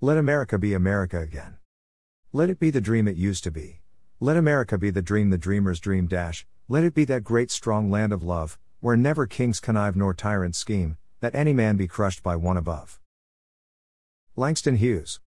Let America be America again. Let it be the dream it used to be. Let America be the dream the dreamers dream dash. Let it be that great strong land of love, where never kings connive nor tyrants scheme, that any man be crushed by one above. Langston Hughes